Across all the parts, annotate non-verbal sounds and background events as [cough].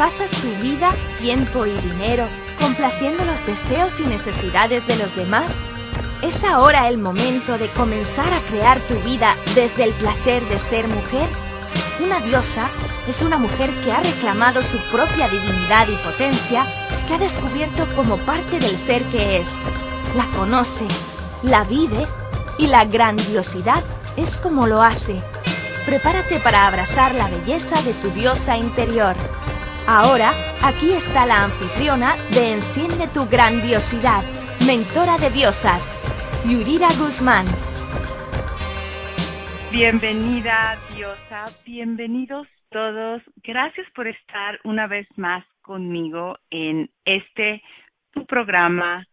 pasas tu vida, tiempo y dinero complaciendo los deseos y necesidades de los demás, ¿es ahora el momento de comenzar a crear tu vida desde el placer de ser mujer? Una diosa es una mujer que ha reclamado su propia divinidad y potencia, que ha descubierto como parte del ser que es. La conoce, la vive y la grandiosidad es como lo hace. Prepárate para abrazar la belleza de tu diosa interior. Ahora, aquí está la anfitriona de Enciende tu grandiosidad, mentora de diosas, Yurira Guzmán. Bienvenida, diosa, bienvenidos todos. Gracias por estar una vez más conmigo en este tu programa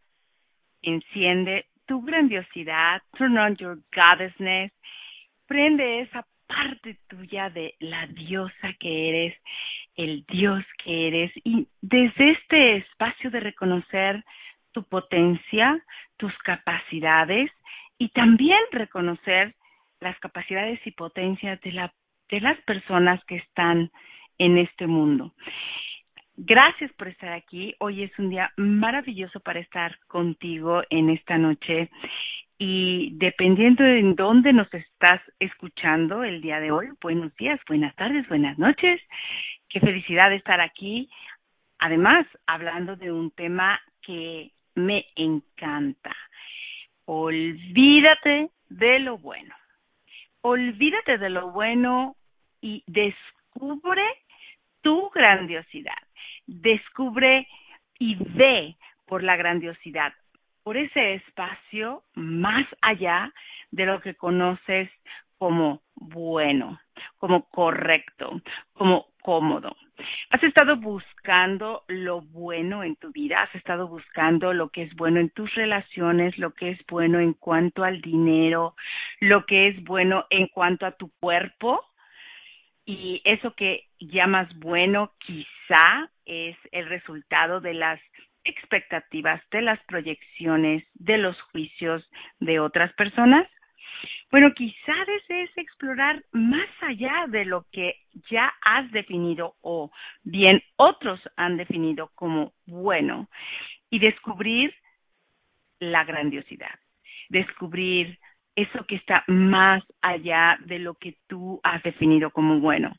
Enciende tu grandiosidad, Turn on your goddessness. Prende esa parte tuya de la diosa que eres, el dios que eres y desde este espacio de reconocer tu potencia, tus capacidades y también reconocer las capacidades y potencias de, la, de las personas que están en este mundo. Gracias por estar aquí. Hoy es un día maravilloso para estar contigo en esta noche y dependiendo de en dónde nos estás escuchando el día de hoy, buenos días, buenas tardes, buenas noches. Qué felicidad estar aquí. Además, hablando de un tema que me encanta. Olvídate de lo bueno. Olvídate de lo bueno y descubre tu grandiosidad. Descubre y ve por la grandiosidad por ese espacio más allá de lo que conoces como bueno, como correcto, como cómodo. Has estado buscando lo bueno en tu vida, has estado buscando lo que es bueno en tus relaciones, lo que es bueno en cuanto al dinero, lo que es bueno en cuanto a tu cuerpo. Y eso que llamas bueno quizá es el resultado de las expectativas, de las proyecciones, de los juicios de otras personas? Bueno, quizá desees explorar más allá de lo que ya has definido o bien otros han definido como bueno y descubrir la grandiosidad, descubrir eso que está más allá de lo que tú has definido como bueno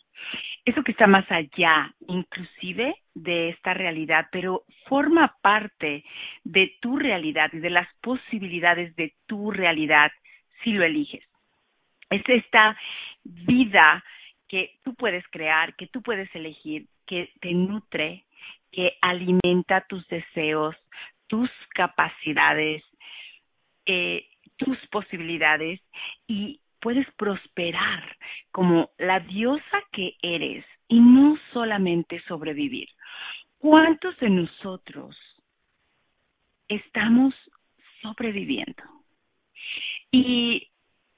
eso que está más allá, inclusive de esta realidad, pero forma parte de tu realidad y de las posibilidades de tu realidad si lo eliges. Es esta vida que tú puedes crear, que tú puedes elegir, que te nutre, que alimenta tus deseos, tus capacidades, eh, tus posibilidades y puedes prosperar como la diosa que eres y no solamente sobrevivir. ¿Cuántos de nosotros estamos sobreviviendo? Y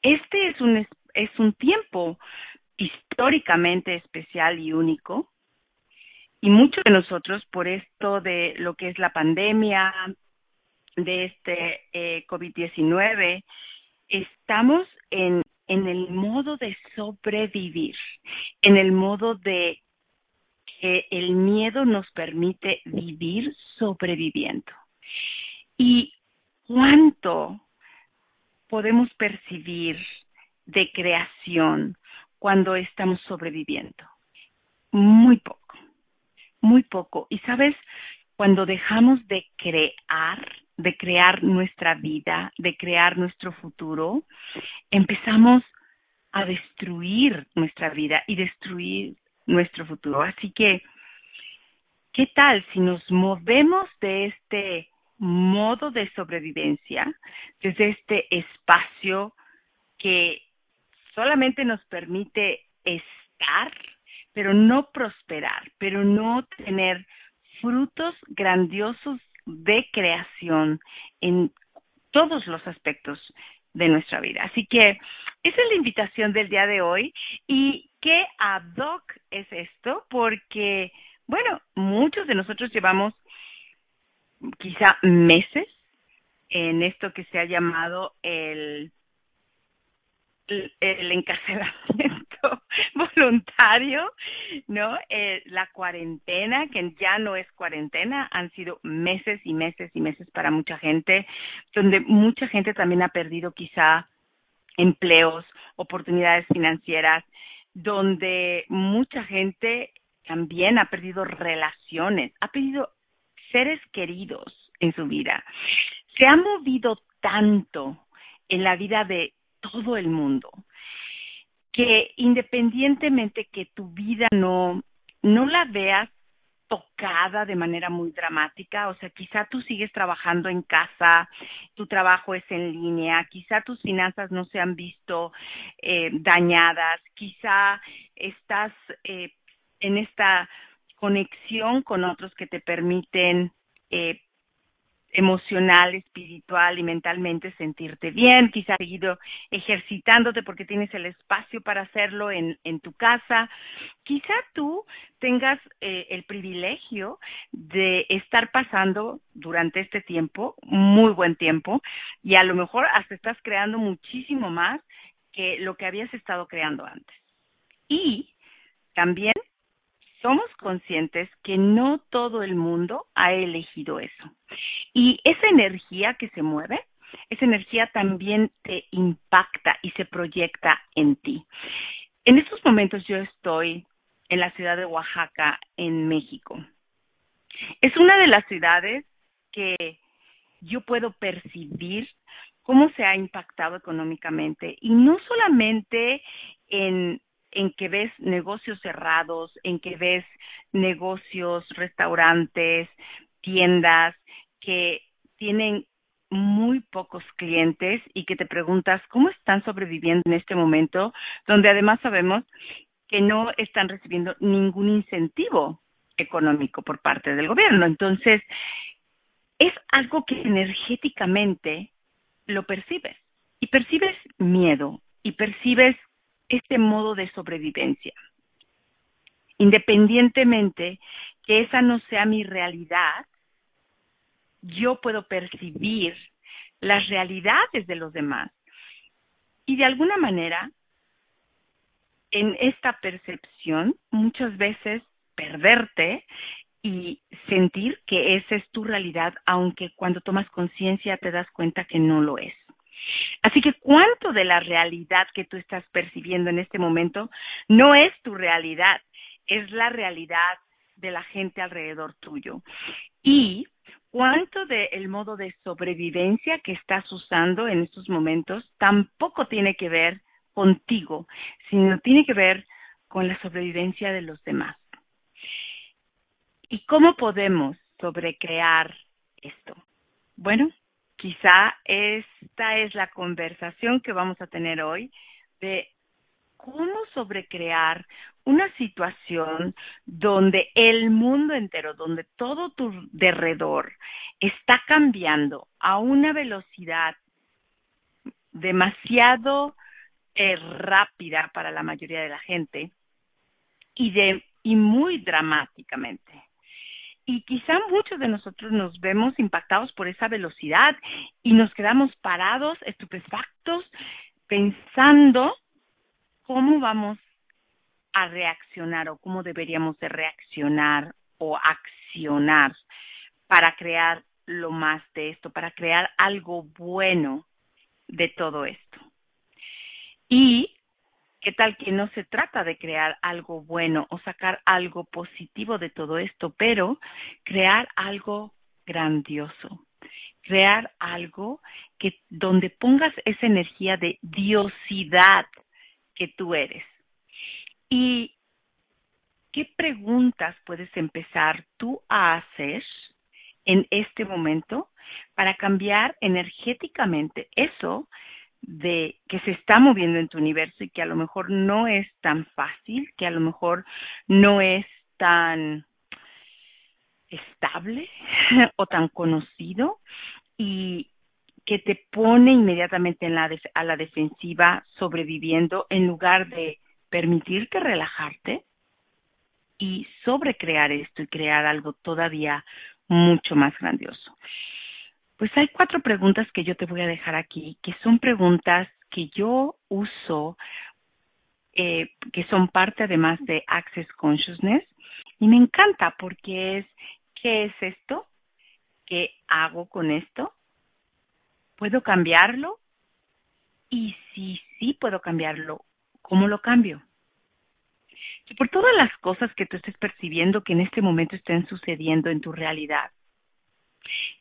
este es un, es un tiempo históricamente especial y único. Y muchos de nosotros, por esto de lo que es la pandemia, de este eh, COVID-19, estamos en en el modo de sobrevivir, en el modo de que el miedo nos permite vivir sobreviviendo. ¿Y cuánto podemos percibir de creación cuando estamos sobreviviendo? Muy poco, muy poco. Y sabes, cuando dejamos de crear, de crear nuestra vida, de crear nuestro futuro, empezamos a destruir nuestra vida y destruir nuestro futuro. Así que, ¿qué tal si nos movemos de este modo de sobrevivencia, desde este espacio que solamente nos permite estar, pero no prosperar, pero no tener frutos grandiosos de creación en todos los aspectos de nuestra vida. Así que esa es la invitación del día de hoy. ¿Y qué ad hoc es esto? Porque, bueno, muchos de nosotros llevamos quizá meses en esto que se ha llamado el, el, encarcelamiento [laughs] voluntario, ¿no? Eh, la cuarentena, que ya no es cuarentena, han sido meses y meses y meses para mucha gente, donde mucha gente también ha perdido quizá empleos, oportunidades financieras, donde mucha gente también ha perdido relaciones, ha perdido seres queridos en su vida. Se ha movido tanto en la vida de todo el mundo que independientemente que tu vida no no la veas tocada de manera muy dramática, o sea, quizá tú sigues trabajando en casa, tu trabajo es en línea, quizá tus finanzas no se han visto eh, dañadas, quizá estás eh, en esta conexión con otros que te permiten eh, emocional, espiritual y mentalmente sentirte bien, quizás seguido ejercitándote porque tienes el espacio para hacerlo en, en tu casa. Quizá tú tengas eh, el privilegio de estar pasando durante este tiempo, muy buen tiempo, y a lo mejor hasta estás creando muchísimo más que lo que habías estado creando antes. Y también somos conscientes que no todo el mundo ha elegido eso. Y esa energía que se mueve, esa energía también te impacta y se proyecta en ti. En estos momentos yo estoy en la ciudad de Oaxaca, en México. Es una de las ciudades que yo puedo percibir cómo se ha impactado económicamente y no solamente en en que ves negocios cerrados, en que ves negocios, restaurantes, tiendas que tienen muy pocos clientes y que te preguntas cómo están sobreviviendo en este momento, donde además sabemos que no están recibiendo ningún incentivo económico por parte del gobierno. Entonces, es algo que energéticamente lo percibes y percibes miedo y percibes este modo de sobrevivencia. Independientemente que esa no sea mi realidad, yo puedo percibir las realidades de los demás. Y de alguna manera, en esta percepción, muchas veces perderte y sentir que esa es tu realidad, aunque cuando tomas conciencia te das cuenta que no lo es. Así que cuánto de la realidad que tú estás percibiendo en este momento no es tu realidad, es la realidad de la gente alrededor tuyo. Y cuánto del modo de sobrevivencia que estás usando en estos momentos tampoco tiene que ver contigo, sino tiene que ver con la sobrevivencia de los demás. ¿Y cómo podemos sobrecrear esto? Bueno, quizá esta es la conversación que vamos a tener hoy de cómo sobrecrear una situación donde el mundo entero, donde todo tu derredor está cambiando a una velocidad demasiado eh, rápida para la mayoría de la gente y de y muy dramáticamente y quizá muchos de nosotros nos vemos impactados por esa velocidad y nos quedamos parados, estupefactos, pensando cómo vamos a reaccionar o cómo deberíamos de reaccionar o accionar para crear lo más de esto, para crear algo bueno de todo esto. Y ¿Qué tal que no se trata de crear algo bueno o sacar algo positivo de todo esto, pero crear algo grandioso? Crear algo que donde pongas esa energía de diosidad que tú eres. ¿Y qué preguntas puedes empezar tú a hacer en este momento para cambiar energéticamente eso de que se está moviendo en tu universo y que a lo mejor no es tan fácil, que a lo mejor no es tan estable [laughs] o tan conocido y que te pone inmediatamente en la a la defensiva sobreviviendo en lugar de permitirte relajarte y sobrecrear esto y crear algo todavía mucho más grandioso. Pues hay cuatro preguntas que yo te voy a dejar aquí, que son preguntas que yo uso eh, que son parte además de Access Consciousness. Y me encanta porque es, ¿qué es esto? ¿Qué hago con esto? ¿Puedo cambiarlo? Y si sí puedo cambiarlo, ¿cómo lo cambio? Y por todas las cosas que tú estés percibiendo que en este momento estén sucediendo en tu realidad,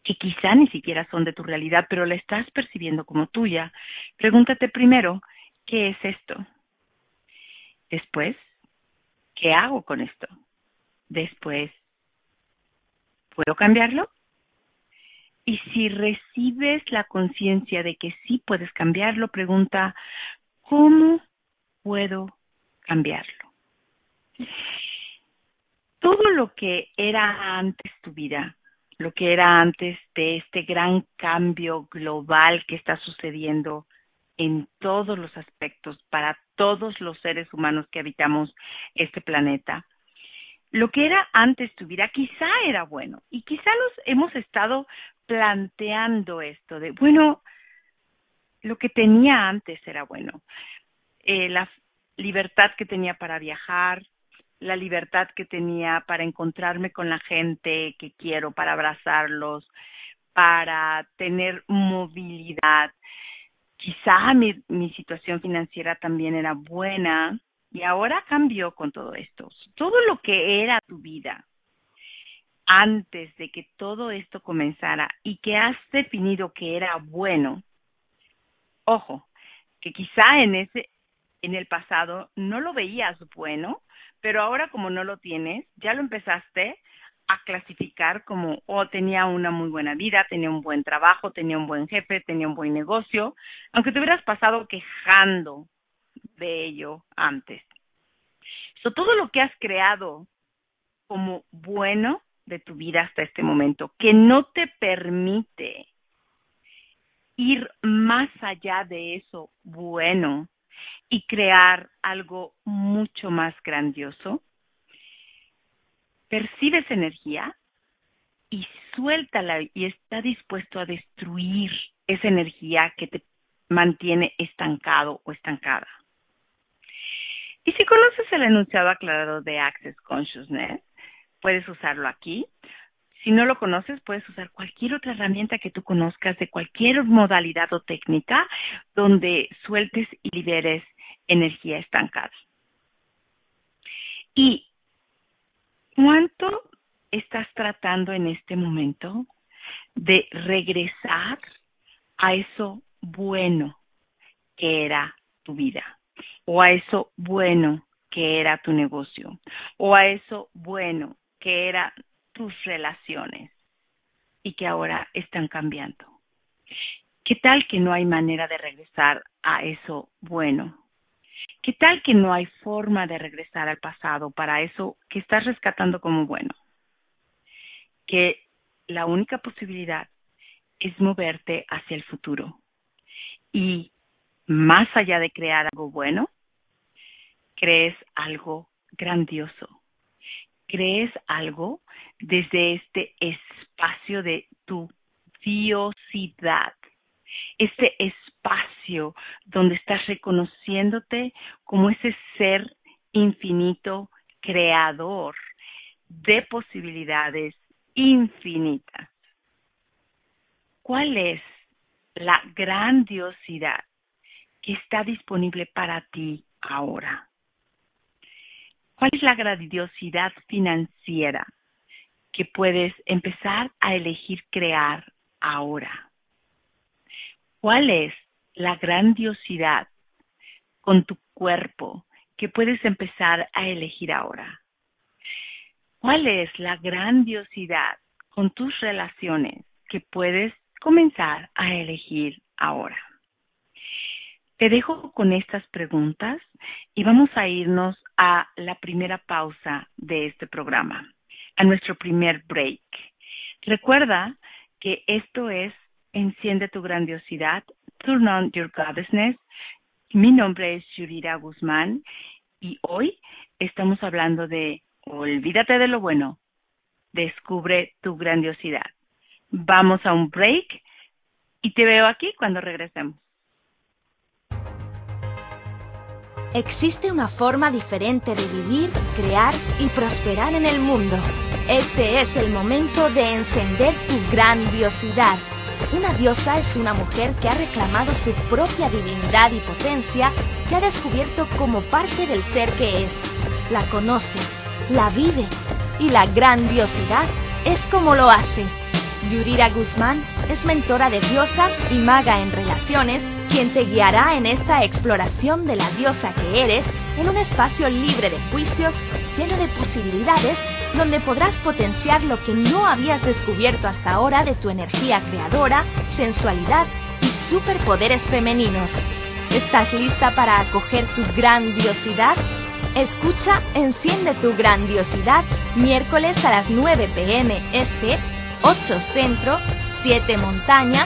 que quizá ni siquiera son de tu realidad, pero la estás percibiendo como tuya, pregúntate primero, ¿qué es esto? Después, ¿qué hago con esto? Después, ¿puedo cambiarlo? Y si recibes la conciencia de que sí puedes cambiarlo, pregunta, ¿cómo puedo cambiarlo? Todo lo que era antes tu vida, lo que era antes de este gran cambio global que está sucediendo en todos los aspectos para todos los seres humanos que habitamos este planeta. Lo que era antes tu vida quizá era bueno y quizá nos hemos estado planteando esto de, bueno, lo que tenía antes era bueno. Eh, la libertad que tenía para viajar, la libertad que tenía para encontrarme con la gente que quiero, para abrazarlos, para tener movilidad. Quizá mi, mi situación financiera también era buena y ahora cambió con todo esto. Todo lo que era tu vida antes de que todo esto comenzara y que has definido que era bueno, ojo, que quizá en ese en el pasado no lo veías bueno, pero ahora como no lo tienes, ya lo empezaste a clasificar como, oh, tenía una muy buena vida, tenía un buen trabajo, tenía un buen jefe, tenía un buen negocio, aunque te hubieras pasado quejando de ello antes. So, todo lo que has creado como bueno de tu vida hasta este momento, que no te permite ir más allá de eso bueno, y crear algo mucho más grandioso, percibes energía y suéltala y está dispuesto a destruir esa energía que te mantiene estancado o estancada. Y si conoces el enunciado aclarado de Access Consciousness, puedes usarlo aquí. Si no lo conoces, puedes usar cualquier otra herramienta que tú conozcas de cualquier modalidad o técnica donde sueltes y liberes energía estancada. ¿Y cuánto estás tratando en este momento de regresar a eso bueno que era tu vida? O a eso bueno que era tu negocio? O a eso bueno que eran tus relaciones y que ahora están cambiando? ¿Qué tal que no hay manera de regresar a eso bueno? ¿Qué tal que no hay forma de regresar al pasado para eso que estás rescatando como bueno? Que la única posibilidad es moverte hacia el futuro. Y más allá de crear algo bueno, crees algo grandioso. Crees algo desde este espacio de tu diosidad, este espacio donde estás reconociéndote como ese ser infinito, creador de posibilidades infinitas. ¿Cuál es la grandiosidad que está disponible para ti ahora? ¿Cuál es la grandiosidad financiera que puedes empezar a elegir crear ahora? ¿Cuál es la grandiosidad con tu cuerpo que puedes empezar a elegir ahora? ¿Cuál es la grandiosidad con tus relaciones que puedes comenzar a elegir ahora? Te dejo con estas preguntas y vamos a irnos a la primera pausa de este programa, a nuestro primer break. Recuerda que esto es Enciende tu grandiosidad, Turn on your goddessness. Mi nombre es Yurira Guzmán y hoy estamos hablando de olvídate de lo bueno, descubre tu grandiosidad. Vamos a un break y te veo aquí cuando regresemos. Existe una forma diferente de vivir, crear y prosperar en el mundo. Este es el momento de encender tu grandiosidad. Una diosa es una mujer que ha reclamado su propia divinidad y potencia, que ha descubierto como parte del ser que es. La conoce, la vive y la grandiosidad es como lo hace. Yurira Guzmán es mentora de diosas y maga en relaciones quien te guiará en esta exploración de la diosa que eres en un espacio libre de juicios, lleno de posibilidades, donde podrás potenciar lo que no habías descubierto hasta ahora de tu energía creadora, sensualidad y superpoderes femeninos. ¿Estás lista para acoger tu grandiosidad? Escucha Enciende tu grandiosidad miércoles a las 9 pm este, 8 centro, 7 montaña,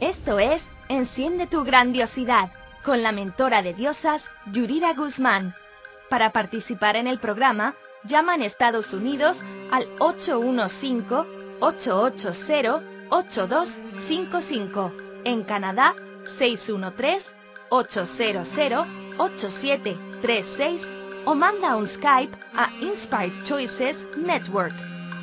Esto es Enciende tu grandiosidad con la mentora de diosas Yurira Guzmán. Para participar en el programa, llama en Estados Unidos al 815-880-8255. En Canadá, 613-800-8736 o manda un Skype a Inspired Choices Network.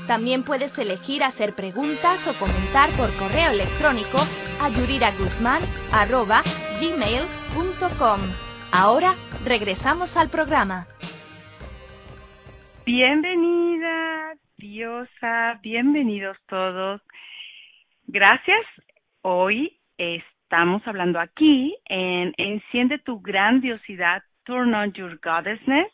También puedes elegir hacer preguntas o comentar por correo electrónico a yuriraguzman.gmail.com. Ahora regresamos al programa. Bienvenida, diosa, bienvenidos todos. Gracias. Hoy estamos hablando aquí en Enciende tu grandiosidad, Turn on your goddessness,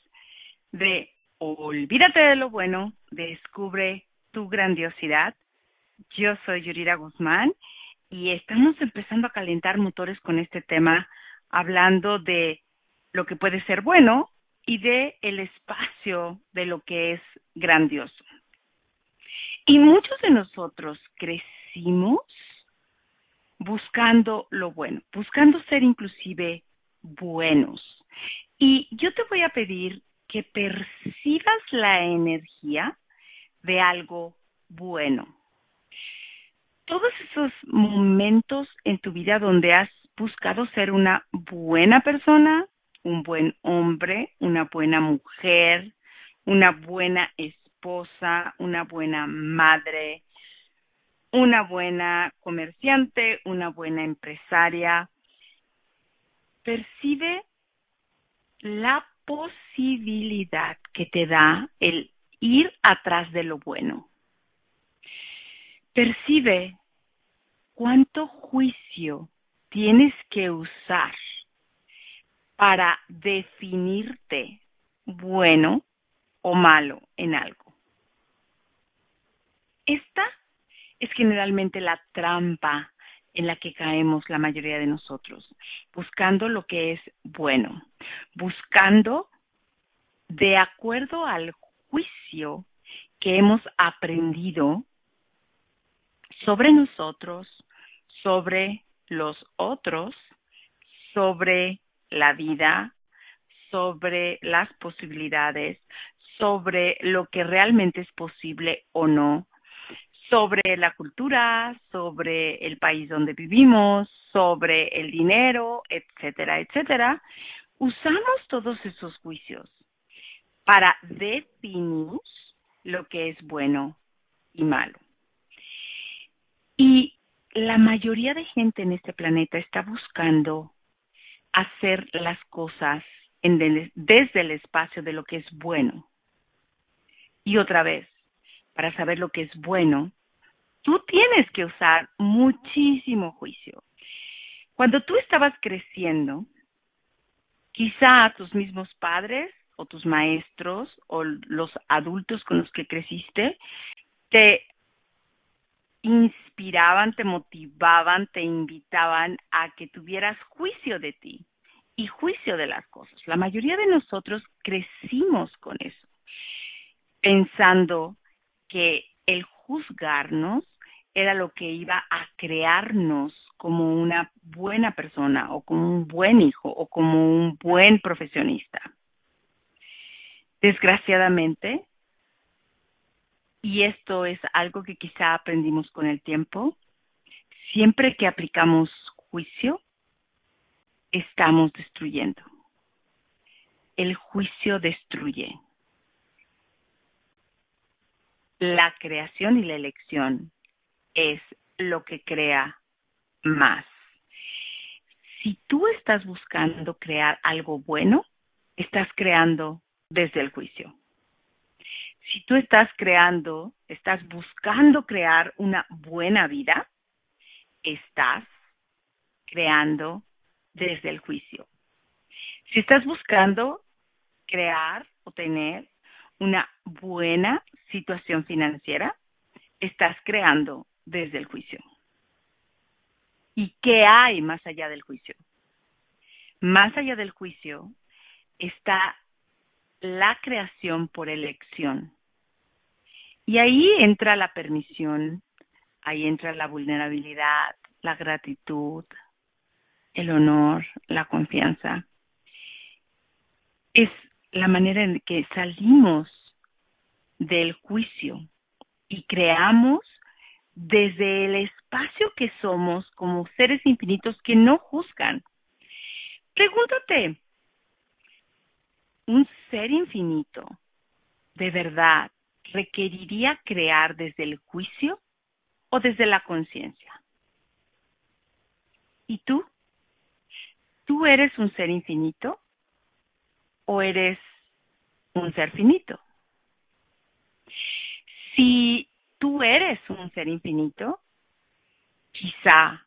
de Olvídate de lo bueno, descubre tu grandiosidad. Yo soy Yurira Guzmán y estamos empezando a calentar motores con este tema, hablando de lo que puede ser bueno y de el espacio de lo que es grandioso. Y muchos de nosotros crecimos buscando lo bueno, buscando ser inclusive buenos. Y yo te voy a pedir que percibas la energía de algo bueno. Todos esos momentos en tu vida donde has buscado ser una buena persona, un buen hombre, una buena mujer, una buena esposa, una buena madre, una buena comerciante, una buena empresaria. Percibe la posibilidad que te da el ir atrás de lo bueno. Percibe cuánto juicio tienes que usar para definirte bueno o malo en algo. Esta es generalmente la trampa en la que caemos la mayoría de nosotros, buscando lo que es bueno, buscando de acuerdo al juicio que hemos aprendido sobre nosotros, sobre los otros, sobre la vida, sobre las posibilidades, sobre lo que realmente es posible o no, sobre la cultura, sobre el país donde vivimos, sobre el dinero, etcétera, etcétera, usamos todos esos juicios para definir lo que es bueno y malo. Y la mayoría de gente en este planeta está buscando hacer las cosas desde el espacio de lo que es bueno. Y otra vez, para saber lo que es bueno, tú tienes que usar muchísimo juicio. Cuando tú estabas creciendo, quizá tus mismos padres o tus maestros o los adultos con los que creciste te inspiraban, te motivaban, te invitaban a que tuvieras juicio de ti y juicio de las cosas. La mayoría de nosotros crecimos con eso, pensando que el juzgarnos era lo que iba a crearnos como una buena persona o como un buen hijo o como un buen profesionista. Desgraciadamente, y esto es algo que quizá aprendimos con el tiempo, siempre que aplicamos juicio, estamos destruyendo. El juicio destruye. La creación y la elección es lo que crea más. Si tú estás buscando crear algo bueno, estás creando desde el juicio. Si tú estás creando, estás buscando crear una buena vida, estás creando desde el juicio. Si estás buscando crear o tener una buena situación financiera, estás creando desde el juicio. ¿Y qué hay más allá del juicio? Más allá del juicio está la creación por elección. Y ahí entra la permisión, ahí entra la vulnerabilidad, la gratitud, el honor, la confianza. Es la manera en que salimos del juicio y creamos desde el espacio que somos como seres infinitos que no juzgan. Pregúntate, ¿un ser infinito de verdad requeriría crear desde el juicio o desde la conciencia? ¿Y tú? ¿Tú eres un ser infinito o eres un ser finito? Si tú eres un ser infinito, quizá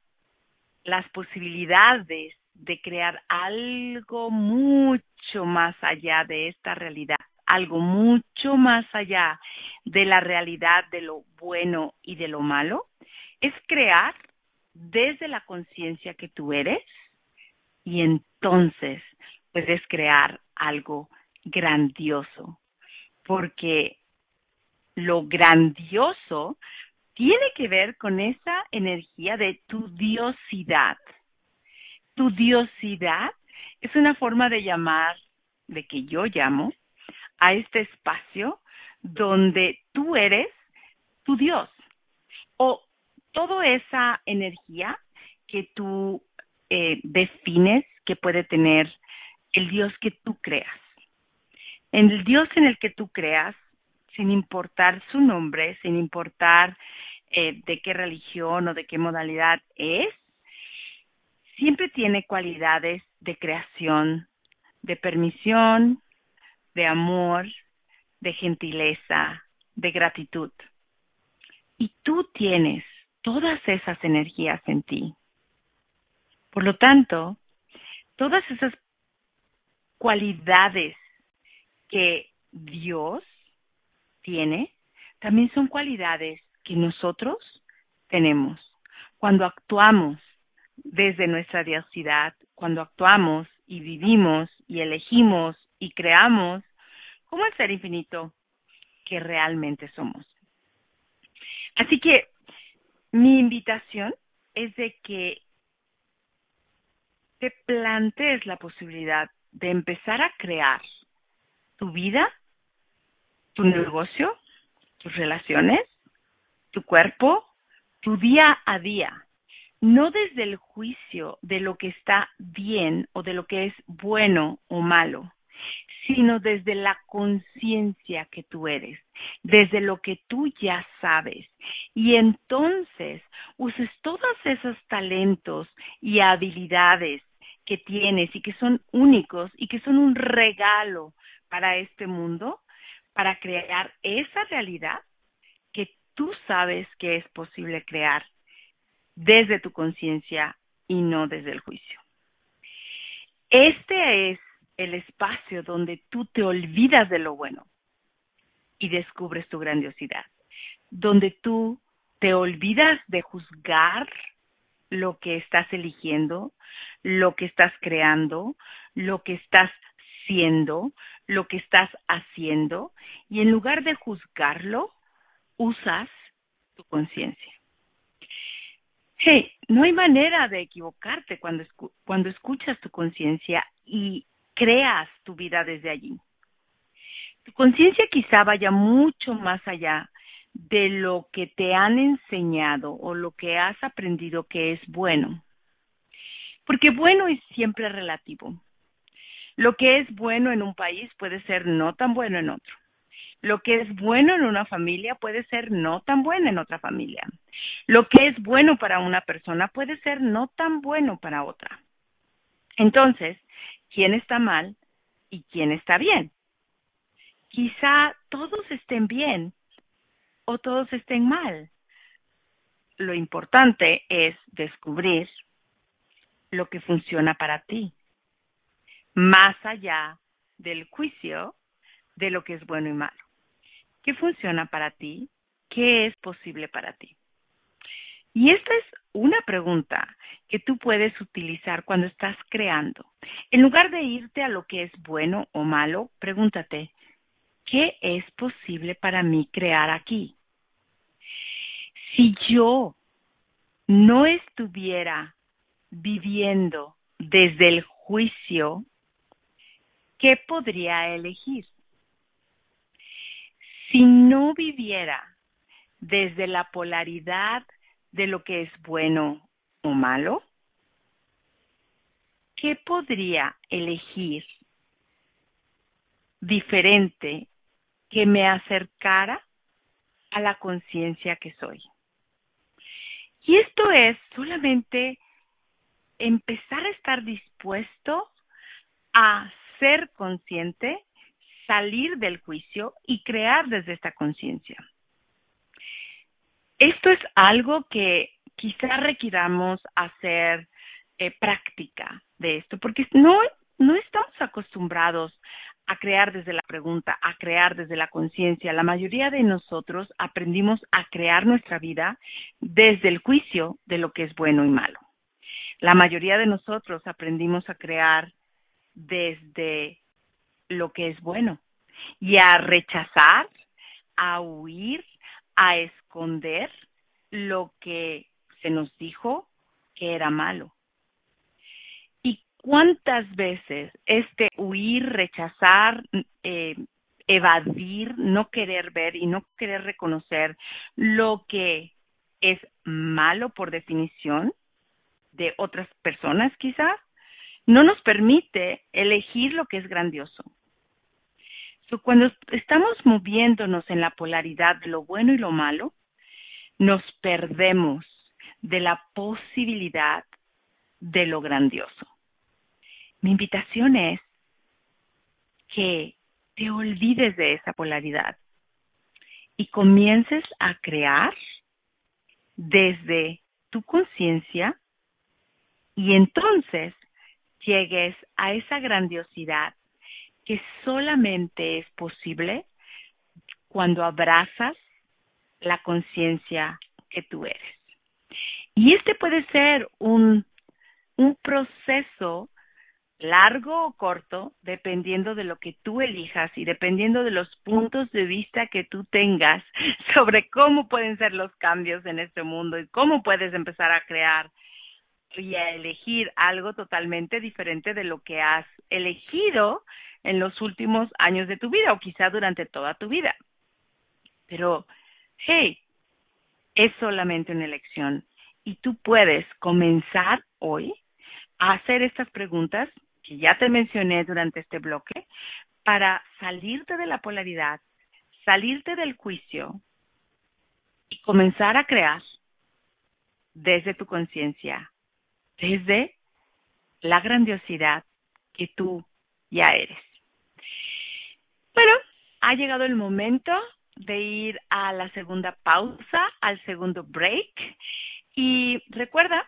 las posibilidades de crear algo mucho más allá de esta realidad, algo mucho más allá de la realidad de lo bueno y de lo malo, es crear desde la conciencia que tú eres y entonces puedes crear algo grandioso, porque lo grandioso tiene que ver con esa energía de tu diosidad. Tu diosidad es una forma de llamar, de que yo llamo, a este espacio donde tú eres tu Dios o toda esa energía que tú eh, defines que puede tener el Dios que tú creas. El Dios en el que tú creas, sin importar su nombre, sin importar eh, de qué religión o de qué modalidad es, siempre tiene cualidades de creación, de permisión, de amor, de gentileza, de gratitud. Y tú tienes todas esas energías en ti. Por lo tanto, todas esas cualidades que Dios tiene, también son cualidades que nosotros tenemos. Cuando actuamos desde nuestra diosidad, cuando actuamos y vivimos y elegimos y creamos como el ser infinito que realmente somos. Así que mi invitación es de que te plantees la posibilidad de empezar a crear tu vida, tu negocio, tus relaciones, tu cuerpo, tu día a día, no desde el juicio de lo que está bien o de lo que es bueno o malo, sino desde la conciencia que tú eres, desde lo que tú ya sabes. Y entonces uses todos esos talentos y habilidades que tienes y que son únicos y que son un regalo para este mundo, para crear esa realidad tú sabes que es posible crear desde tu conciencia y no desde el juicio. Este es el espacio donde tú te olvidas de lo bueno y descubres tu grandiosidad, donde tú te olvidas de juzgar lo que estás eligiendo, lo que estás creando, lo que estás siendo, lo que estás haciendo, y en lugar de juzgarlo, usas tu conciencia. Hey, no hay manera de equivocarte cuando, cuando escuchas tu conciencia y creas tu vida desde allí. Tu conciencia quizá vaya mucho más allá de lo que te han enseñado o lo que has aprendido que es bueno. Porque bueno es siempre relativo. Lo que es bueno en un país puede ser no tan bueno en otro. Lo que es bueno en una familia puede ser no tan bueno en otra familia. Lo que es bueno para una persona puede ser no tan bueno para otra. Entonces, ¿quién está mal y quién está bien? Quizá todos estén bien o todos estén mal. Lo importante es descubrir lo que funciona para ti, más allá del juicio de lo que es bueno y malo. ¿Qué funciona para ti? ¿Qué es posible para ti? Y esta es una pregunta que tú puedes utilizar cuando estás creando. En lugar de irte a lo que es bueno o malo, pregúntate, ¿qué es posible para mí crear aquí? Si yo no estuviera viviendo desde el juicio, ¿qué podría elegir? si no viviera desde la polaridad de lo que es bueno o malo, ¿qué podría elegir diferente que me acercara a la conciencia que soy? Y esto es solamente empezar a estar dispuesto a ser consciente salir del juicio y crear desde esta conciencia. Esto es algo que quizá requiramos hacer eh, práctica de esto, porque no, no estamos acostumbrados a crear desde la pregunta, a crear desde la conciencia. La mayoría de nosotros aprendimos a crear nuestra vida desde el juicio de lo que es bueno y malo. La mayoría de nosotros aprendimos a crear desde lo que es bueno y a rechazar, a huir, a esconder lo que se nos dijo que era malo. ¿Y cuántas veces este huir, rechazar, eh, evadir, no querer ver y no querer reconocer lo que es malo por definición de otras personas quizás, no nos permite elegir lo que es grandioso. cuando estamos moviéndonos en la polaridad de lo bueno y lo malo, nos perdemos de la posibilidad de lo grandioso. Mi invitación es que te olvides de esa polaridad y comiences a crear desde tu conciencia y entonces llegues a esa grandiosidad que solamente es posible cuando abrazas la conciencia que tú eres. Y este puede ser un, un proceso largo o corto, dependiendo de lo que tú elijas y dependiendo de los puntos de vista que tú tengas [laughs] sobre cómo pueden ser los cambios en este mundo y cómo puedes empezar a crear y a elegir algo totalmente diferente de lo que has elegido en los últimos años de tu vida o quizá durante toda tu vida. Pero, hey, es solamente una elección y tú puedes comenzar hoy hacer estas preguntas que ya te mencioné durante este bloque para salirte de la polaridad, salirte del juicio y comenzar a crear desde tu conciencia, desde la grandiosidad que tú ya eres. Bueno, ha llegado el momento de ir a la segunda pausa, al segundo break. Y recuerda,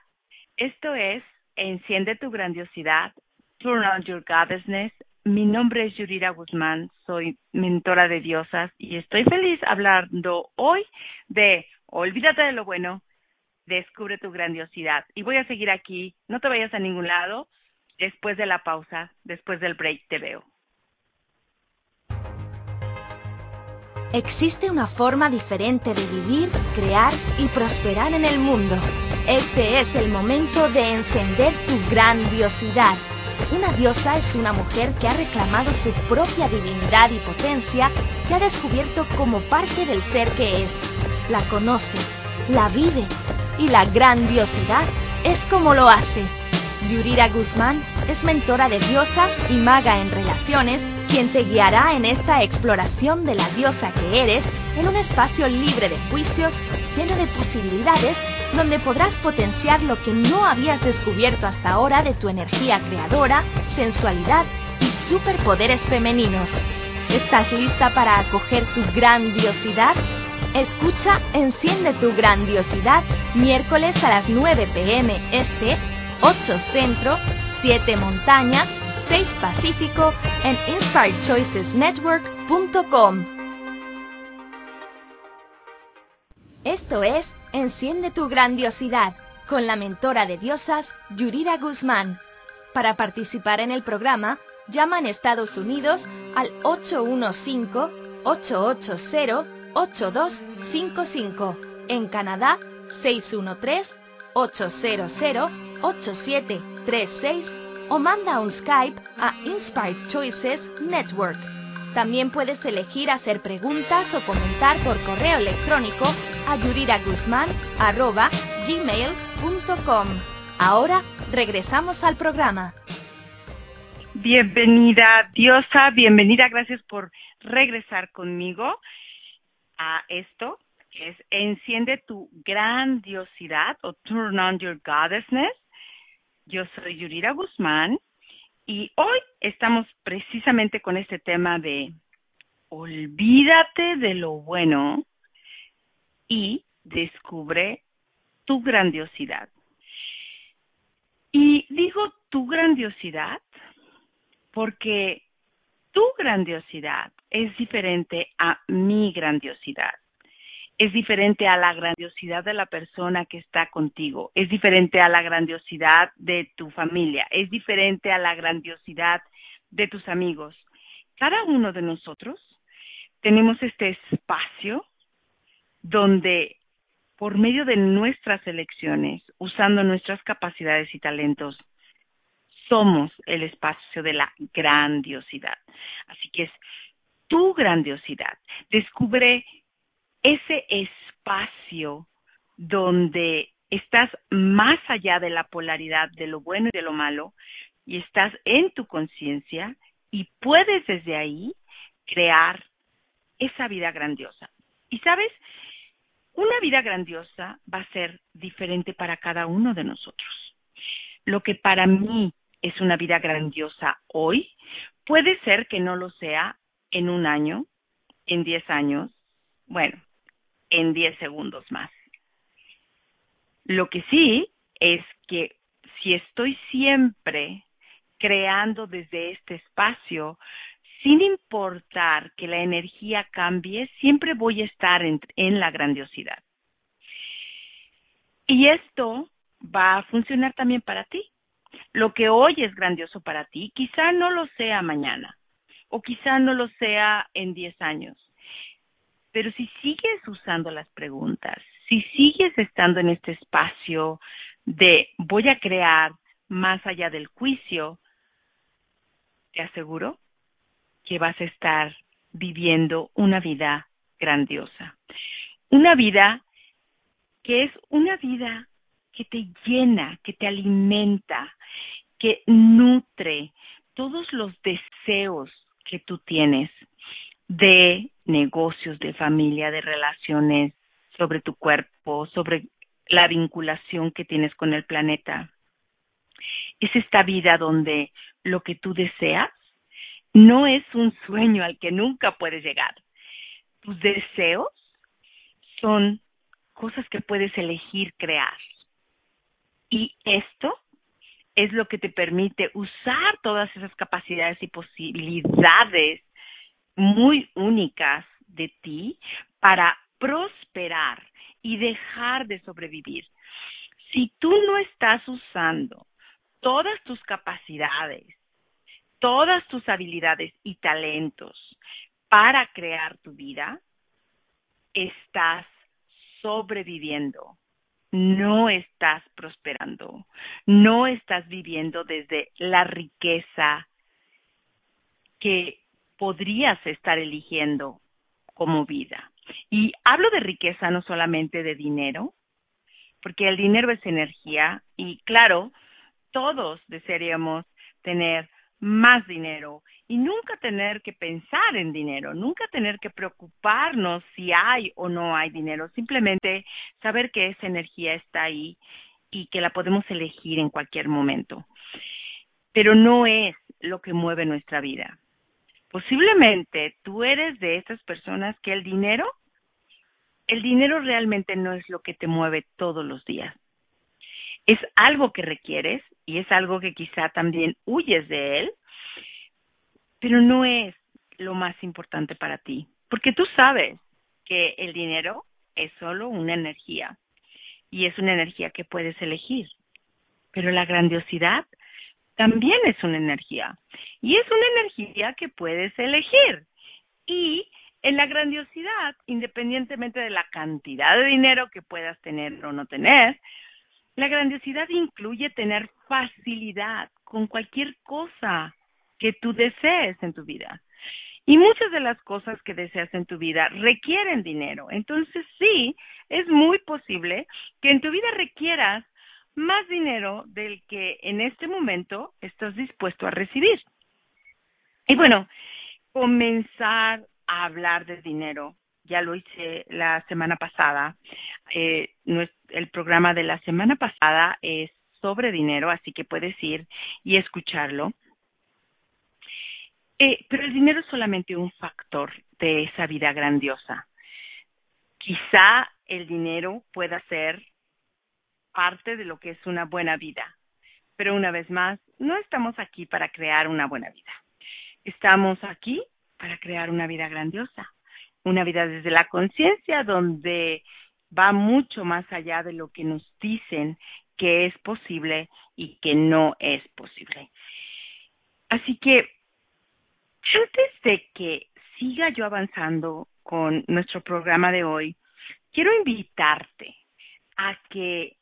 esto es Enciende tu grandiosidad, Turn on your goddessness. Mi nombre es Yurira Guzmán, soy mentora de diosas y estoy feliz hablando hoy de Olvídate de lo bueno, descubre tu grandiosidad. Y voy a seguir aquí, no te vayas a ningún lado. Después de la pausa, después del break, te veo. Existe una forma diferente de vivir, crear y prosperar en el mundo. Este es el momento de encender tu grandiosidad. Una diosa es una mujer que ha reclamado su propia divinidad y potencia, que ha descubierto como parte del ser que es. La conoce, la vive y la grandiosidad es como lo hace. Yurira Guzmán es mentora de diosas y maga en relaciones, quien te guiará en esta exploración de la diosa que eres en un espacio libre de juicios, lleno de posibilidades, donde podrás potenciar lo que no habías descubierto hasta ahora de tu energía creadora, sensualidad y superpoderes femeninos. ¿Estás lista para acoger tu grandiosidad? Escucha Enciende tu grandiosidad miércoles a las 9 pm este, 8 centro, 7 montaña, 6 pacífico en inspiredchoicesnetwork.com. Esto es Enciende tu grandiosidad con la mentora de diosas Yurira Guzmán. Para participar en el programa, llama en Estados Unidos al 815-880-8255. En Canadá, 613-800-8736 o manda un Skype a Inspired Choices Network. También puedes elegir hacer preguntas o comentar por correo electrónico a yuriraguzman.gmail.com. Ahora regresamos al programa. Bienvenida, diosa, bienvenida, gracias por regresar conmigo a esto, que es Enciende tu grandiosidad o Turn on your goddessness. Yo soy Yurira Guzmán y hoy estamos precisamente con este tema de olvídate de lo bueno y descubre tu grandiosidad. Y digo tu grandiosidad porque tu grandiosidad es diferente a mi grandiosidad. Es diferente a la grandiosidad de la persona que está contigo. Es diferente a la grandiosidad de tu familia. Es diferente a la grandiosidad de tus amigos. Cada uno de nosotros tenemos este espacio donde por medio de nuestras elecciones, usando nuestras capacidades y talentos, somos el espacio de la grandiosidad. Así que es tu grandiosidad. Descubre ese espacio donde estás más allá de la polaridad de lo bueno y de lo malo y estás en tu conciencia y puedes desde ahí crear esa vida grandiosa. Y sabes, una vida grandiosa va a ser diferente para cada uno de nosotros. Lo que para mí es una vida grandiosa hoy, puede ser que no lo sea en un año, en diez años, bueno, en diez segundos más. Lo que sí es que si estoy siempre creando desde este espacio, sin importar que la energía cambie, siempre voy a estar en, la grandiosidad. Y esto va a funcionar también para ti. Lo que hoy es grandioso para ti, quizá no lo sea mañana, o quizá no lo sea en 10 años. Pero si sigues usando las preguntas, si sigues estando en este espacio de voy a crear más allá del juicio, te aseguro que vas a estar viviendo una vida grandiosa. Una vida que es una vida que te llena, que te alimenta, que nutre todos los deseos que tú tienes de negocios, de familia, de relaciones, sobre tu cuerpo, sobre la vinculación que tienes con el planeta. Es esta vida donde lo que tú deseas no es un sueño al que nunca puedes llegar, tus deseos son cosas que puedes elegir crear. Y esto es lo que te permite usar todas esas capacidades y posibilidades muy únicas de ti para prosperar y dejar de sobrevivir. Si tú no estás usando todas tus capacidades, todas tus habilidades y talentos para crear tu vida, estás sobreviviendo, no estás prosperando, no estás viviendo desde la riqueza que podrías estar eligiendo como vida. Y hablo de riqueza no solamente de dinero, porque el dinero es energía y claro, todos desearíamos tener más dinero y nunca tener que pensar en dinero, nunca tener que preocuparnos si hay o no hay dinero, simplemente saber que esa energía está ahí y que la podemos elegir en cualquier momento. Pero no es lo que mueve nuestra vida. Posiblemente tú eres de esas personas que el dinero, el dinero realmente no es lo que te mueve todos los días. Es algo que requieres y es algo que quizá también huyes de él, pero no es lo más importante para ti, porque tú sabes que el dinero es solo una energía y es una energía que puedes elegir, pero la grandiosidad también es una energía y es una energía que puedes elegir. Y en la grandiosidad, independientemente de la cantidad de dinero que puedas tener o no tener, la grandiosidad incluye tener facilidad con cualquier cosa que tú desees en tu vida. Y muchas de las cosas que deseas en tu vida requieren dinero. Entonces sí, es muy posible que en tu vida requieras más dinero del que en este momento estás dispuesto a recibir. Y bueno, comenzar a hablar de dinero, ya lo hice la semana pasada. Eh, el programa de la semana pasada es sobre dinero, así que puedes ir y escucharlo. Eh, pero el dinero es solamente un factor de esa vida grandiosa. Quizá el dinero pueda ser parte de lo que es una buena vida. Pero una vez más, no estamos aquí para crear una buena vida. Estamos aquí para crear una vida grandiosa, una vida desde la conciencia donde va mucho más allá de lo que nos dicen que es posible y que no es posible. Así que antes de que siga yo avanzando con nuestro programa de hoy, quiero invitarte a que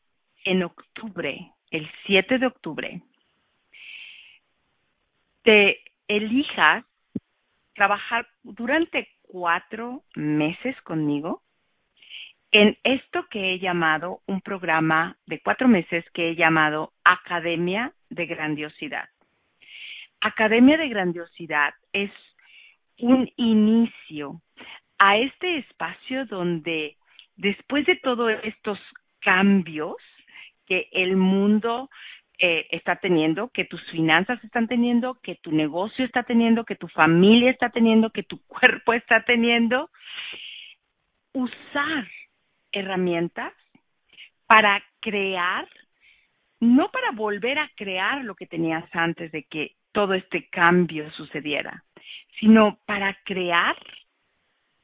en octubre, el 7 de octubre, te elijas trabajar durante cuatro meses conmigo en esto que he llamado un programa de cuatro meses que he llamado Academia de Grandiosidad. Academia de Grandiosidad es un inicio a este espacio donde después de todos estos cambios que el mundo eh, está teniendo, que tus finanzas están teniendo, que tu negocio está teniendo, que tu familia está teniendo, que tu [laughs] cuerpo está teniendo. Usar herramientas para crear, no para volver a crear lo que tenías antes de que todo este cambio sucediera, sino para crear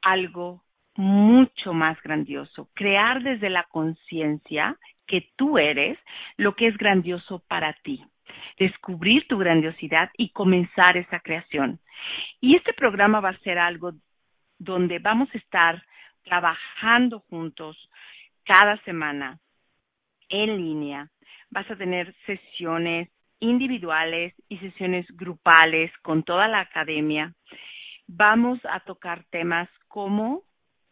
algo mucho más grandioso, crear desde la conciencia que tú eres lo que es grandioso para ti, descubrir tu grandiosidad y comenzar esa creación. Y este programa va a ser algo donde vamos a estar trabajando juntos cada semana en línea. Vas a tener sesiones individuales y sesiones grupales con toda la academia. Vamos a tocar temas como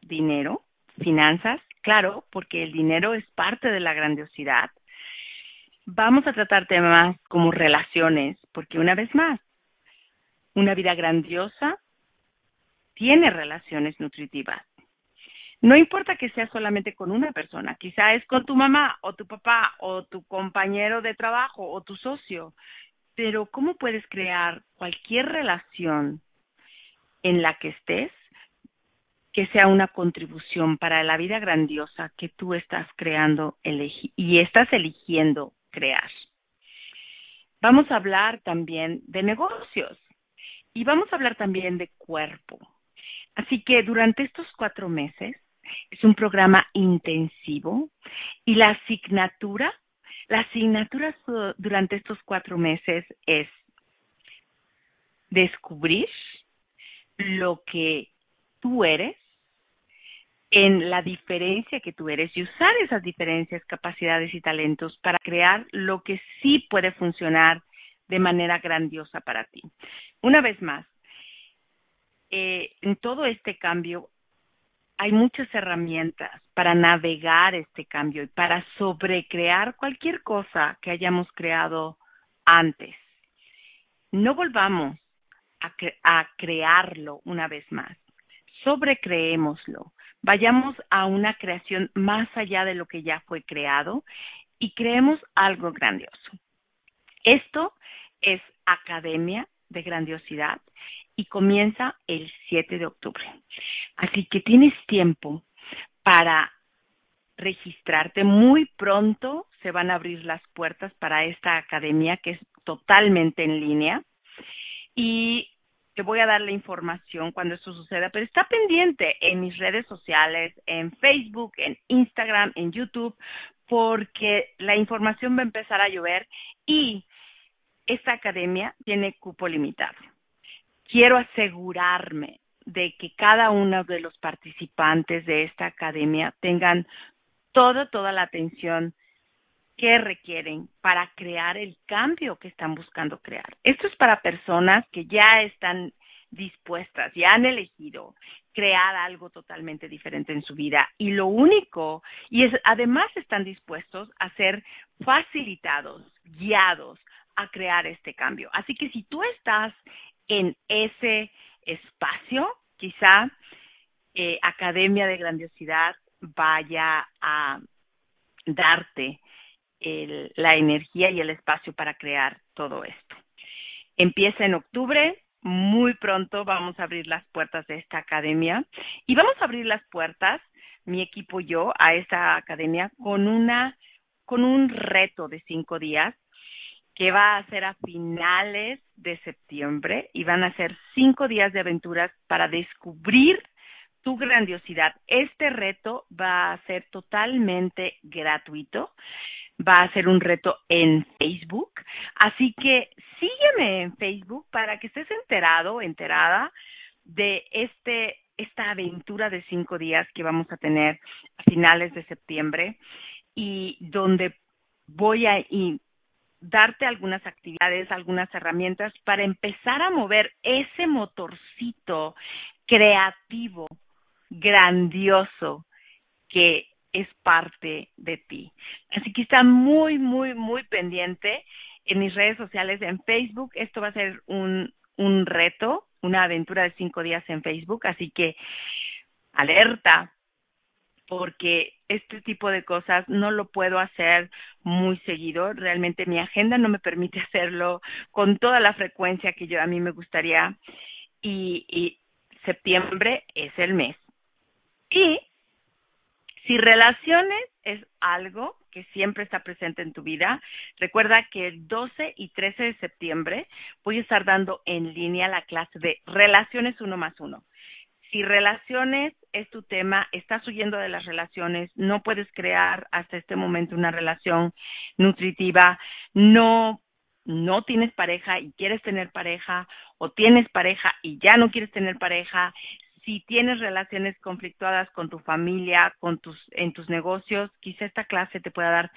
dinero, finanzas, claro, porque el dinero es parte de la grandiosidad. Vamos a tratar temas como relaciones, porque una vez más, una vida grandiosa tiene relaciones nutritivas. No importa que sea solamente con una persona, quizá es con tu mamá o tu papá o tu compañero de trabajo o tu socio, pero ¿cómo puedes crear cualquier relación en la que estés que sea una contribución para la vida grandiosa que tú estás creando y estás eligiendo crear. Vamos a hablar también de negocios y vamos a hablar también de cuerpo. Así que durante estos cuatro meses es un programa intensivo y la asignatura, la asignatura durante estos cuatro meses es descubrir lo que tú eres en la diferencia que tú eres y usar esas diferencias, capacidades y talentos para crear lo que sí puede funcionar de manera grandiosa para ti. Una vez más, eh, en todo este cambio hay muchas herramientas para navegar este cambio y para sobrecrear cualquier cosa que hayamos creado antes. No volvamos a, a crearlo una vez más. Sobrecreémoslo. Vayamos a una creación más allá de lo que ya fue creado y creemos algo grandioso. Esto es Academia de Grandiosidad y comienza el 7 de octubre. Así que tienes tiempo para registrarte. Muy pronto se van a abrir las puertas para esta academia que es totalmente en línea. Y te voy a dar la información cuando esto suceda, pero está pendiente en mis redes sociales, en Facebook, en Instagram, en YouTube, porque la información va a empezar a llover y esta academia tiene cupo limitado. Quiero asegurarme de que cada uno de los participantes de esta academia tengan toda, toda la atención que requieren para crear el cambio que están buscando crear. Esto es para personas que ya están dispuestas, ya han elegido crear algo totalmente diferente en su vida y lo único, y es, además están dispuestos a ser facilitados, guiados a crear este cambio. Así que si tú estás en ese espacio, quizá eh, Academia de Grandiosidad vaya a darte el, la energía y el espacio para crear todo esto. Empieza en octubre, muy pronto vamos a abrir las puertas de esta academia y vamos a abrir las puertas, mi equipo y yo, a esta academia con una con un reto de cinco días que va a ser a finales de septiembre y van a ser cinco días de aventuras para descubrir tu grandiosidad. Este reto va a ser totalmente gratuito. Va a ser un reto en Facebook. Así que sígueme en Facebook para que estés enterado, enterada de este, esta aventura de cinco días que vamos a tener a finales de septiembre y donde voy a darte algunas actividades, algunas herramientas para empezar a mover ese motorcito creativo, grandioso que es parte de ti. Así que está muy, muy, muy pendiente en mis redes sociales, en Facebook. Esto va a ser un, un reto, una aventura de cinco días en Facebook. Así que alerta, porque este tipo de cosas no lo puedo hacer muy seguido. Realmente mi agenda no me permite [laughs] hacerlo con toda la frecuencia que yo a mí me gustaría. Y, y septiembre es el mes. Y si relaciones es algo que siempre está presente en tu vida, recuerda que el 12 y 13 de septiembre voy a estar dando en línea la clase de relaciones uno más uno. Si relaciones es tu tema, estás huyendo de las relaciones, no puedes crear hasta este momento una relación nutritiva, no no tienes pareja y quieres tener pareja o tienes pareja y ya no quieres tener pareja, si tienes relaciones conflictuadas con tu familia, con tus en tus negocios, quizá esta clase te pueda dar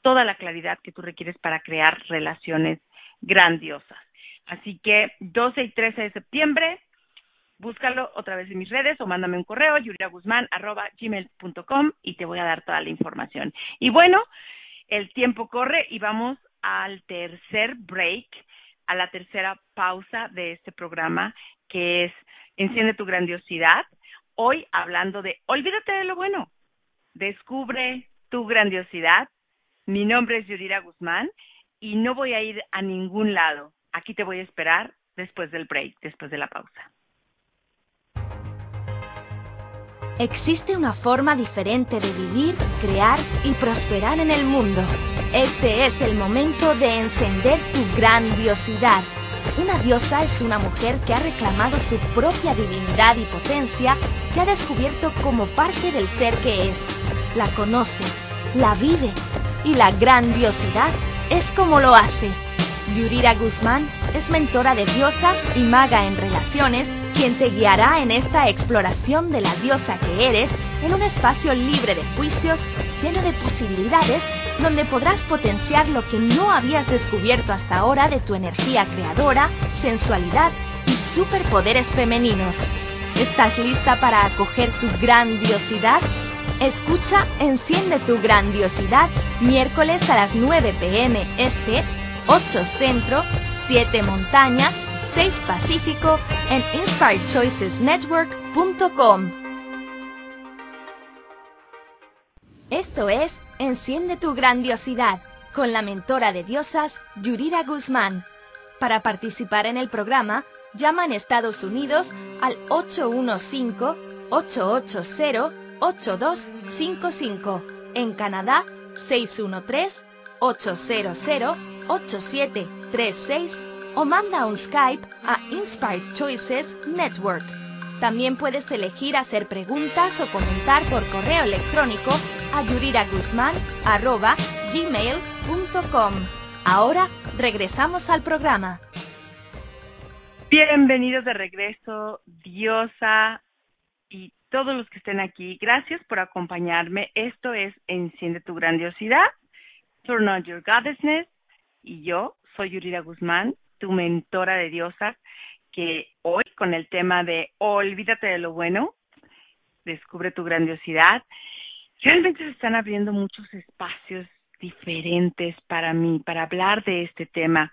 toda la claridad que tú requieres para crear relaciones grandiosas. Así que 12 y 13 de septiembre búscalo otra vez en mis redes o mándame un correo, gmail.com y te voy a dar toda la información. Y bueno, el tiempo corre y vamos al tercer break, a la tercera pausa de este programa, que es Enciende tu grandiosidad. Hoy hablando de Olvídate de lo bueno, descubre tu grandiosidad. Mi nombre es Yurira Guzmán y no voy a ir a ningún lado. Aquí te voy a esperar después del break, después de la pausa. Existe una forma diferente de vivir, crear y prosperar en el mundo. Este es el momento de encender tu grandiosidad. Una diosa es una mujer que ha reclamado su propia divinidad y potencia, que ha descubierto como parte del ser que es. La conoce, la vive y la grandiosidad es como lo hace. Yurira Guzmán es mentora de diosas y maga en relaciones quien te guiará en esta exploración de la diosa que eres en un espacio libre de juicios, lleno de posibilidades, donde podrás potenciar lo que no habías descubierto hasta ahora de tu energía creadora, sensualidad superpoderes femeninos. ¿Estás lista para acoger tu grandiosidad? Escucha Enciende tu grandiosidad miércoles a las 9 pm este, 8 centro, 7 montaña, 6 Pacífico en InspiredChoicesNetwork.com. Esto es Enciende tu grandiosidad con la mentora de diosas Yurira Guzmán. Para participar en el programa, llama en Estados Unidos al 815-880-8255. En Canadá, 613-800-8736 o manda un Skype a Inspired Choices Network. También puedes elegir hacer preguntas o comentar por correo electrónico a yuriraguzman.gmail.com. Ahora regresamos al programa. Bienvenidos de regreso, Diosa y todos los que estén aquí. Gracias por acompañarme. Esto es Enciende tu grandiosidad, Turn on your goddessness y yo soy Yurira Guzmán tu mentora de diosa, que hoy con el tema de olvídate de lo bueno, descubre tu grandiosidad, realmente se están abriendo muchos espacios diferentes para mí, para hablar de este tema.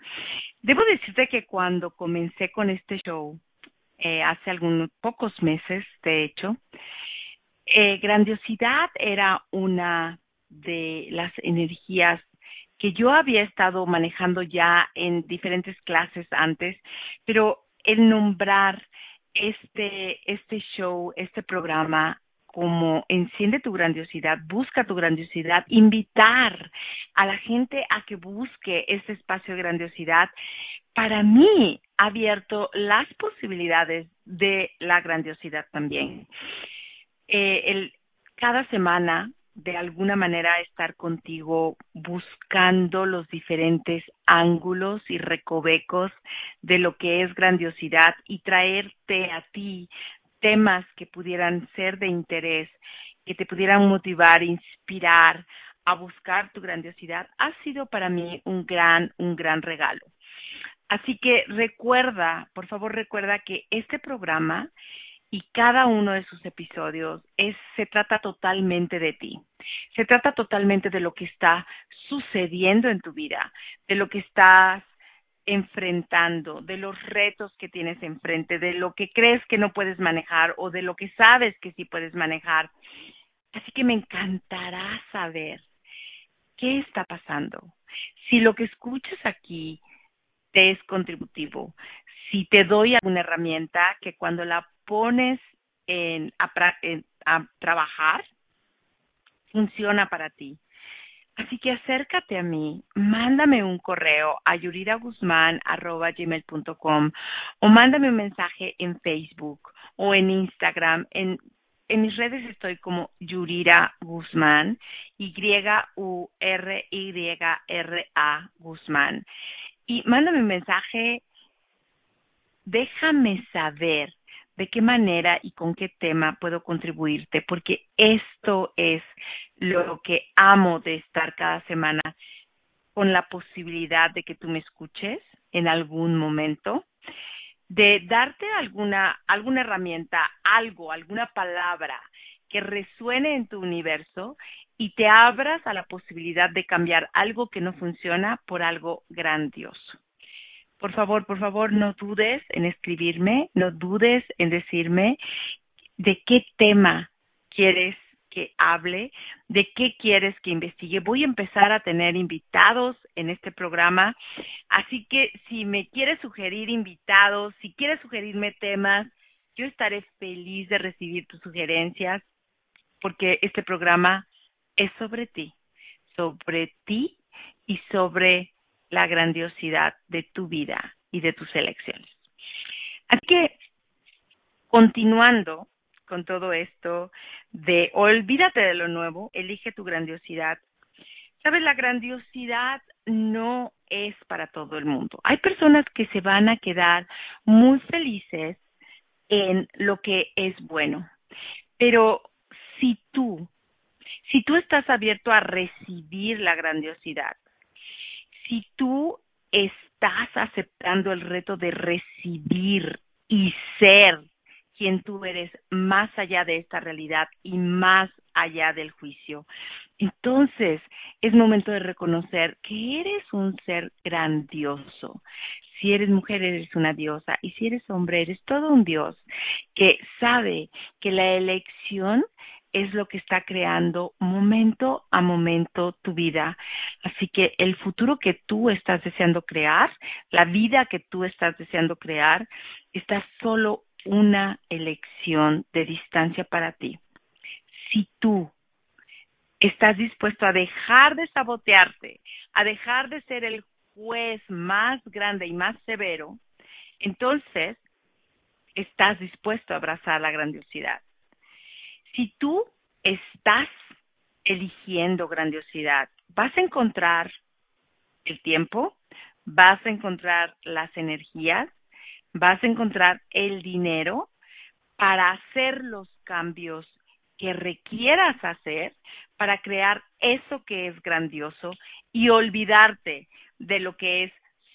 Debo decirte que cuando comencé con este show, eh, hace algunos pocos meses, de hecho, eh, grandiosidad era una de las energías que yo había estado manejando ya en diferentes clases antes, pero el nombrar este, este show, este programa como enciende tu grandiosidad, busca tu grandiosidad, invitar a la gente a que busque este espacio de grandiosidad, para mí ha abierto las posibilidades de la grandiosidad también. Eh, cada semana de alguna manera estar contigo buscando los diferentes ángulos y recovecos de lo que es grandiosidad y traerte a ti temas que pudieran ser de interés, que te pudieran motivar, inspirar a buscar tu grandiosidad, ha sido para mí un gran, un gran regalo. Así que recuerda, por favor recuerda que este programa y cada uno de sus episodios es, se trata totalmente de ti. Se trata totalmente de lo que está sucediendo en tu vida, de lo que estás enfrentando, de los retos que tienes enfrente, de lo que crees que no puedes manejar o de lo que sabes que sí puedes manejar. Así que me encantará saber qué está pasando. Si lo que escuchas aquí te es contributivo, si te doy alguna herramienta que cuando la pones en, a, a trabajar, funciona para ti. Así que acércate a mí, mándame un correo a yuriraguzman.gmail.com o mándame un mensaje en Facebook o en Instagram. En, en mis redes estoy como Yurira Guzmán, Y-U-R-Y-R-A Guzmán. Y mándame un mensaje, déjame saber de qué manera y con qué tema puedo contribuirte, porque esto es lo que amo de estar cada semana con la posibilidad de que tú me escuches en algún momento, de darte alguna, alguna herramienta, algo, alguna palabra que resuene en tu universo y te abras a la posibilidad de cambiar algo que no funciona por algo grandioso. Por favor, por favor, no dudes en escribirme, no dudes en decirme de qué tema quieres que hable, de qué quieres que investigue. Voy a empezar a tener invitados en este programa, así que si me quieres sugerir invitados, si quieres sugerirme temas, yo estaré feliz de recibir tus sugerencias. porque este programa es sobre ti, sobre ti y sobre la grandiosidad de tu vida y de tus elecciones. Así que, continuando con todo esto de olvídate de lo nuevo, elige tu grandiosidad. Sabes, la grandiosidad no es para todo el mundo. Hay personas que se van a quedar muy felices en lo que es bueno. Pero si tú, si tú estás abierto a recibir la grandiosidad, si tú estás aceptando el reto de recibir y ser quien tú eres más allá de esta realidad y más allá del juicio. Entonces, es momento de reconocer que eres un ser grandioso. Si eres mujer, eres una diosa. Y si eres hombre, eres todo un dios que sabe que la elección es lo que está creando momento a momento tu vida. Así que el futuro que tú estás deseando crear, la vida que tú estás deseando crear, está solo una elección de distancia para ti. Si tú estás dispuesto a dejar de sabotearte, a dejar de ser el juez más grande y más severo, entonces estás dispuesto a abrazar la grandiosidad. Si tú estás eligiendo grandiosidad, vas a encontrar el tiempo, vas a encontrar las energías, vas a encontrar el dinero para hacer los cambios que requieras hacer para crear eso que es grandioso y olvidarte de lo que es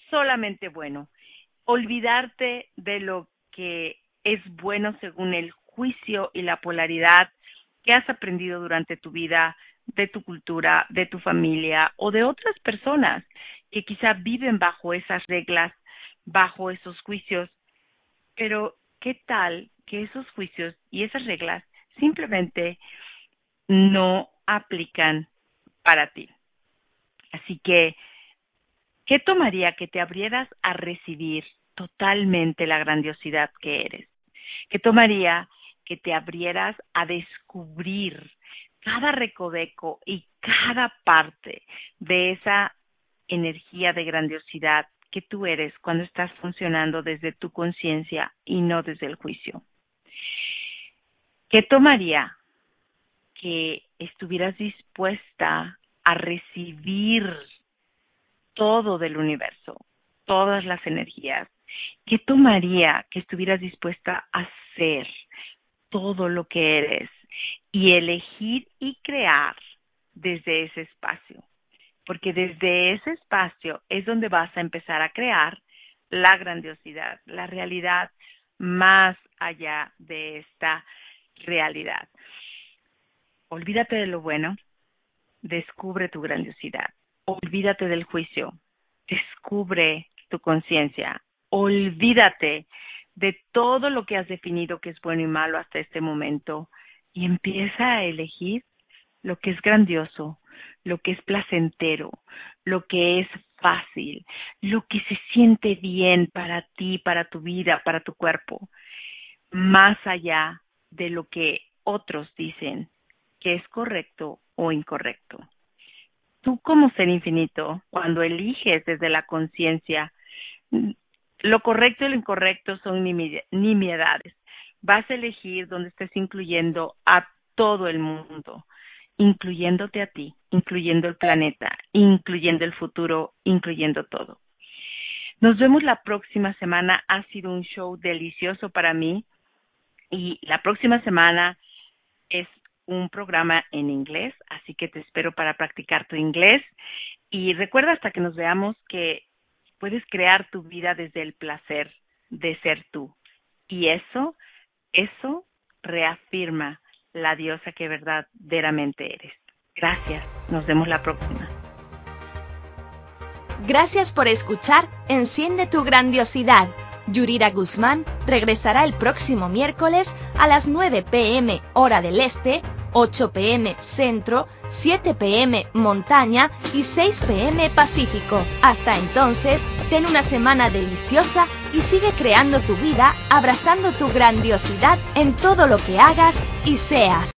solamente bueno, olvidarte de lo que es bueno según el juicio y la polaridad que has aprendido durante tu vida, de tu cultura, de tu familia o de otras personas que quizá viven bajo esas reglas bajo esos juicios. Pero, ¿qué tal que esos juicios y esas reglas simplemente no aplican para ti? Así que, ¿qué tomaría que te abrieras a recibir totalmente la grandiosidad que eres? ¿Qué tomaría que te abrieras a descubrir cada recoveco y cada parte de esa energía de grandiosidad que tú eres cuando estás funcionando desde tu conciencia y no desde el juicio. ¿Qué tomaría que estuvieras dispuesta a recibir todo del universo, todas las energías? ¿Qué tomaría que estuvieras dispuesta a ser todo lo que eres y elegir y crear desde ese espacio? Porque desde ese espacio es donde vas a empezar a crear la grandiosidad, la realidad más allá de esta realidad. Olvídate de lo bueno, descubre tu grandiosidad, olvídate del juicio, descubre tu conciencia, olvídate de todo lo que has definido que es bueno y malo hasta este momento y empieza a elegir lo que es grandioso, lo que es placentero, lo que es fácil, lo que se siente bien para ti, para tu vida, para tu cuerpo, más allá de lo que otros dicen que es correcto o incorrecto. Tú como ser infinito, cuando eliges desde la conciencia, lo correcto y lo incorrecto son nimiedades. Vas a elegir donde estés incluyendo a todo el mundo, incluyéndote a ti, incluyendo el planeta, incluyendo el futuro, incluyendo todo. Nos vemos la próxima semana. Ha sido un show delicioso para mí y la próxima semana es un programa en inglés, así que te espero para practicar tu inglés. Y recuerda hasta que nos veamos que puedes crear tu vida desde el placer de ser tú. Y eso, eso reafirma la diosa que verdaderamente eres. Gracias, nos vemos la próxima. Gracias por escuchar Enciende tu grandiosidad. Yurira Guzmán regresará el próximo miércoles a las 9 pm hora del este, 8 pm centro, 7 pm montaña y 6 pm pacífico. Hasta entonces, ten una semana deliciosa y sigue creando tu vida abrazando tu grandiosidad en todo lo que hagas y seas.